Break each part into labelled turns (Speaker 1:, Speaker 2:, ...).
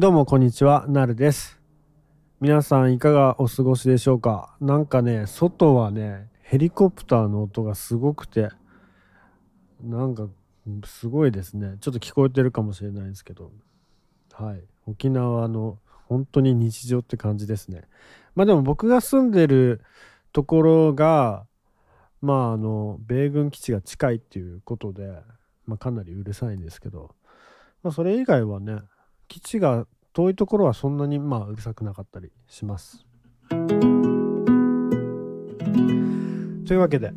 Speaker 1: どうもこんにちは、なるです。皆さんいかがお過ごしでしょうか？なんかね、外はね、ヘリコプターの音がすごくて、なんかすごいですね。ちょっと聞こえてるかもしれないんですけど、はい。沖縄の本当に日常って感じですね。まあでも僕が住んでるところが、まああの、米軍基地が近いっていうことで、まあかなりうるさいんですけど、まあそれ以外はね、基地が遠いところはそんなにまあうるさくなかったりします。というわけで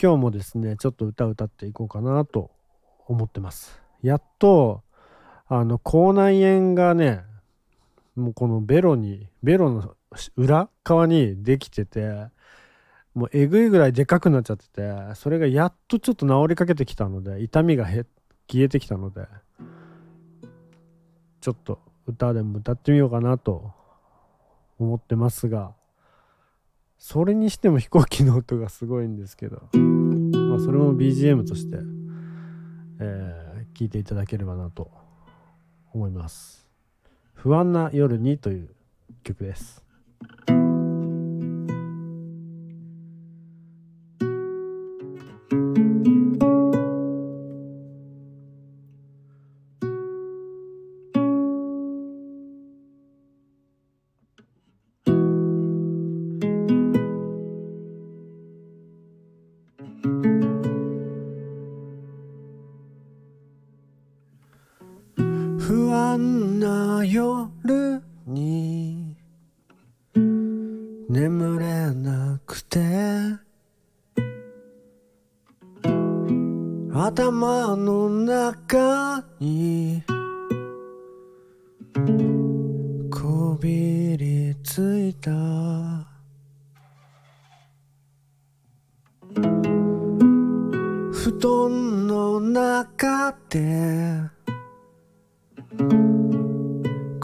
Speaker 1: 今日もですねちょっと歌歌っていこうかなと思ってます。やっとあの口内炎がねもうこのベロにベロの裏側にできててもうえぐいぐらいでかくなっちゃっててそれがやっとちょっと治りかけてきたので痛みが消えてきたのでちょっと歌でも歌ってみようかなと思ってますがそれにしても飛行機の音がすごいんですけどまあそれも BGM として、えー聞いていただければなと思います「不安な夜に」という曲です。夜に眠れなくて頭の中にこびりついた。布団の中で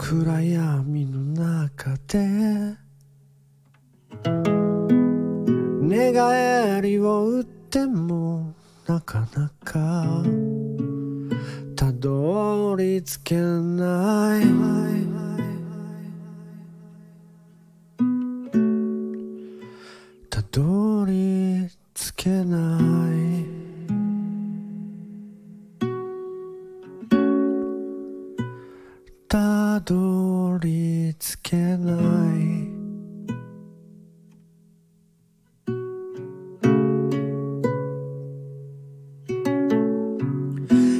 Speaker 1: 暗闇の中で寝返りを打ってもなかなかたどり着けない。り着けない。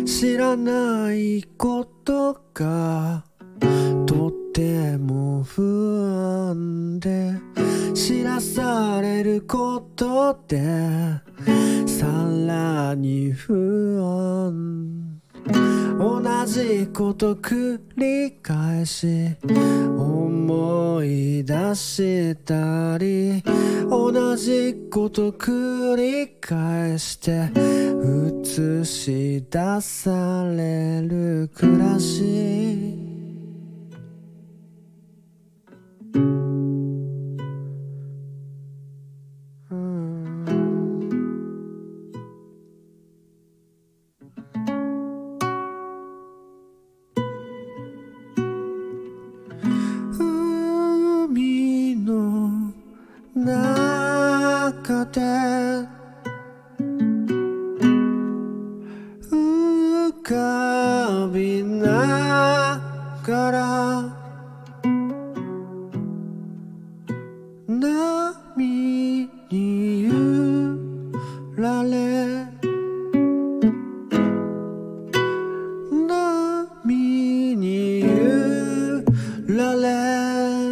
Speaker 1: 知らないことがとっても不安で知らされることでさらに不安で。同じこと繰り返し思い出したり同じこと繰り返して映し出される暮らし。ら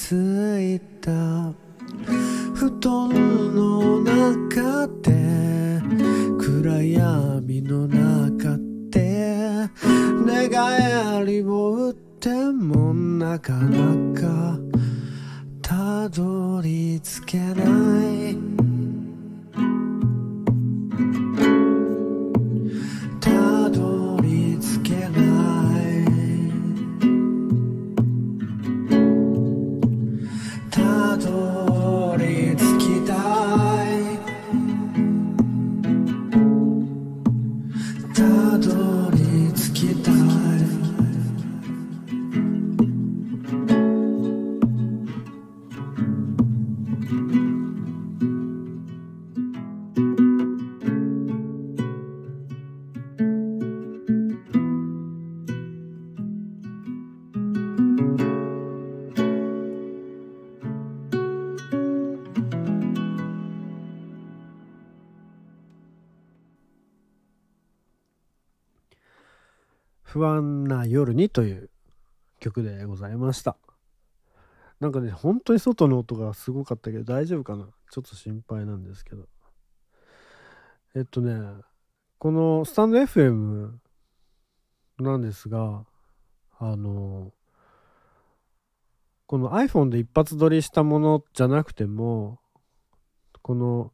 Speaker 1: ついた。布団の中で暗闇の中で寝返りを打ってもなかなかたどり着けない。た不安な夜にという曲でございました。なんかね、本当に外の音がすごかったけど大丈夫かなちょっと心配なんですけど。えっとね、このスタンド FM なんですが、あの、この iPhone で一発撮りしたものじゃなくても、この、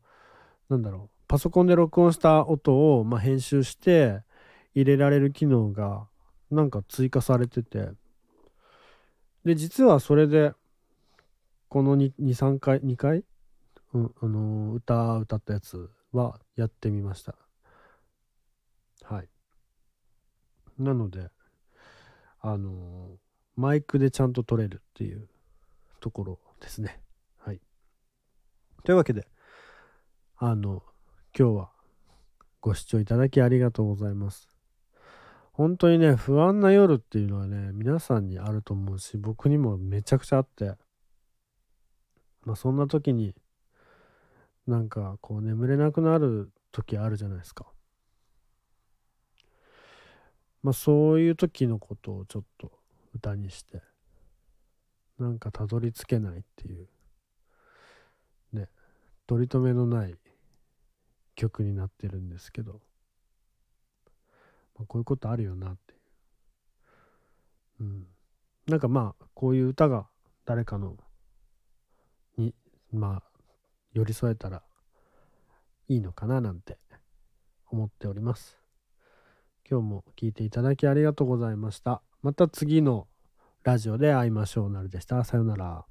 Speaker 1: なんだろう、パソコンで録音した音を、まあ、編集して入れられる機能がなんか追加されてて、で、実はそれで、この23回、2回、うん、あのー歌、歌ったやつはやってみました。はい。なので、あのーマイクでちゃんと撮れるっていうところですね。はい。というわけで、あの、今日はご視聴いただきありがとうございます。本当にね、不安な夜っていうのはね、皆さんにあると思うし、僕にもめちゃくちゃあって、まあそんな時に、なんかこう眠れなくなる時あるじゃないですか。まあそういう時のことをちょっと歌にして、なんかたどり着けないっていう、ね、取り留めのない曲になってるんですけど、まあ、こういうことあるよなってう。ん。なんかまあ、こういう歌が誰かの、に、まあ、寄り添えたらいいのかななんて思っております。今日も聞いていただきありがとうございました。また次のラジオで会いましょうなるでした。さようなら。